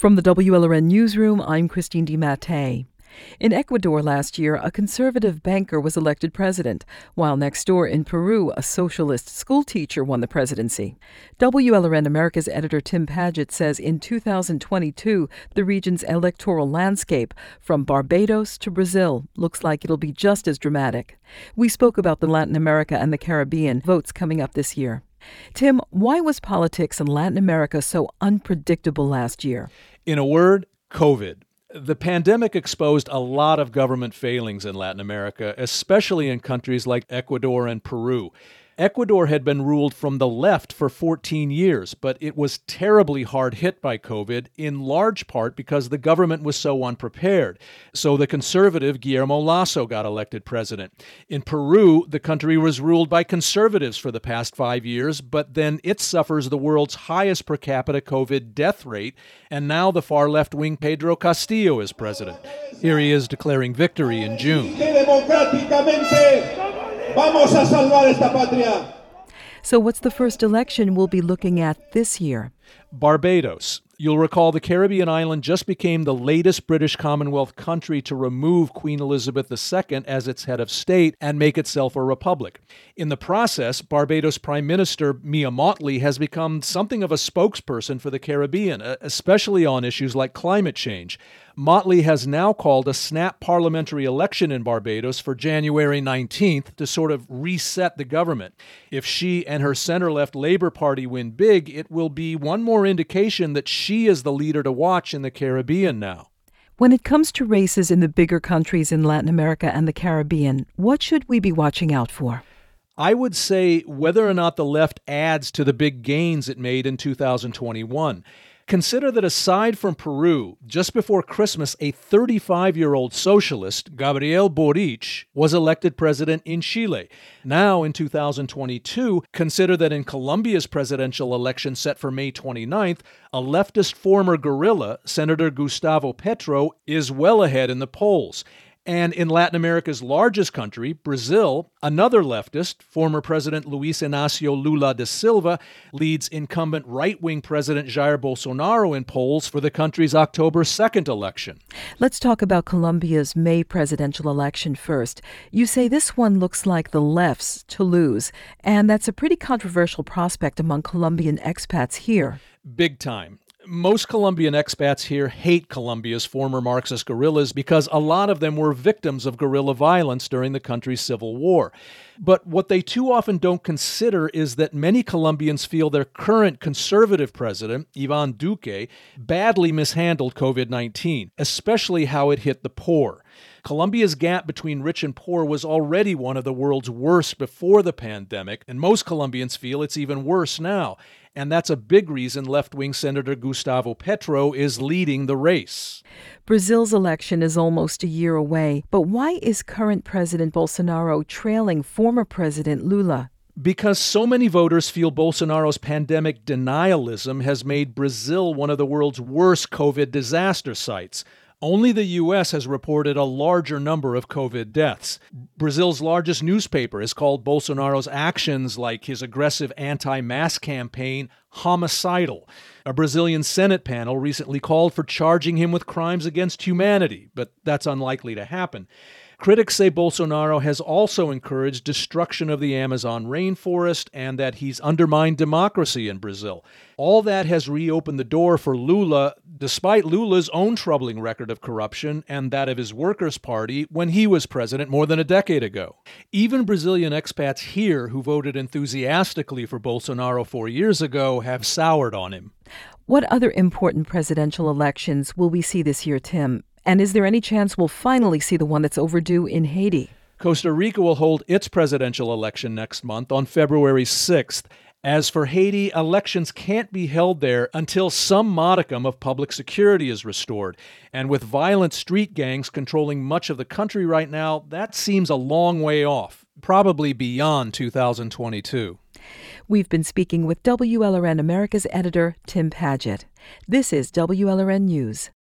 From the WLRN Newsroom, I'm Christine DiMattei. In Ecuador last year, a conservative banker was elected president, while next door in Peru, a socialist schoolteacher won the presidency. WLRN America's editor Tim Padgett says in 2022, the region's electoral landscape, from Barbados to Brazil, looks like it'll be just as dramatic. We spoke about the Latin America and the Caribbean votes coming up this year. Tim, why was politics in Latin America so unpredictable last year? In a word, COVID. The pandemic exposed a lot of government failings in Latin America, especially in countries like Ecuador and Peru. Ecuador had been ruled from the left for 14 years, but it was terribly hard hit by COVID, in large part because the government was so unprepared. So the conservative Guillermo Lasso got elected president. In Peru, the country was ruled by conservatives for the past five years, but then it suffers the world's highest per capita COVID death rate, and now the far left wing Pedro Castillo is president. Here he is declaring victory in June. Vamos a salvar esta patria. So, what's the first election we'll be looking at this year? Barbados. You'll recall the Caribbean island just became the latest British Commonwealth country to remove Queen Elizabeth II as its head of state and make itself a republic. In the process, Barbados Prime Minister Mia Mottley has become something of a spokesperson for the Caribbean, especially on issues like climate change. Mottley has now called a snap parliamentary election in Barbados for January 19th to sort of reset the government. If she and her center left Labour Party win big, it will be one more indication that she is the leader to watch in the Caribbean now. When it comes to races in the bigger countries in Latin America and the Caribbean, what should we be watching out for? I would say whether or not the left adds to the big gains it made in 2021. Consider that aside from Peru, just before Christmas, a 35 year old socialist, Gabriel Boric, was elected president in Chile. Now, in 2022, consider that in Colombia's presidential election set for May 29th, a leftist former guerrilla, Senator Gustavo Petro, is well ahead in the polls. And in Latin America's largest country, Brazil, another leftist, former President Luiz Inácio Lula da Silva, leads incumbent right wing President Jair Bolsonaro in polls for the country's October 2nd election. Let's talk about Colombia's May presidential election first. You say this one looks like the left's to lose, and that's a pretty controversial prospect among Colombian expats here. Big time most Colombian expats here hate Colombia's former Marxist guerrillas because a lot of them were victims of guerrilla violence during the country's civil war. But what they too often don't consider is that many Colombians feel their current conservative president, Ivan Duque, badly mishandled COVID 19, especially how it hit the poor. Colombia's gap between rich and poor was already one of the world's worst before the pandemic, and most Colombians feel it's even worse now. And that's a big reason left wing Senator Gustavo Petro is leading the race. Brazil's election is almost a year away, but why is current President Bolsonaro trailing former President Lula? Because so many voters feel Bolsonaro's pandemic denialism has made Brazil one of the world's worst COVID disaster sites. Only the U.S. has reported a larger number of COVID deaths. Brazil's largest newspaper has called Bolsonaro's actions, like his aggressive anti mask campaign, homicidal. A Brazilian Senate panel recently called for charging him with crimes against humanity, but that's unlikely to happen. Critics say Bolsonaro has also encouraged destruction of the Amazon rainforest and that he's undermined democracy in Brazil. All that has reopened the door for Lula, despite Lula's own troubling record of corruption and that of his Workers' Party when he was president more than a decade ago. Even Brazilian expats here who voted enthusiastically for Bolsonaro four years ago have soured on him. What other important presidential elections will we see this year, Tim? And is there any chance we'll finally see the one that's overdue in Haiti? Costa Rica will hold its presidential election next month on February 6th. As for Haiti, elections can't be held there until some modicum of public security is restored. And with violent street gangs controlling much of the country right now, that seems a long way off, probably beyond 2022. We've been speaking with WLRN America's editor, Tim Padgett. This is WLRN News.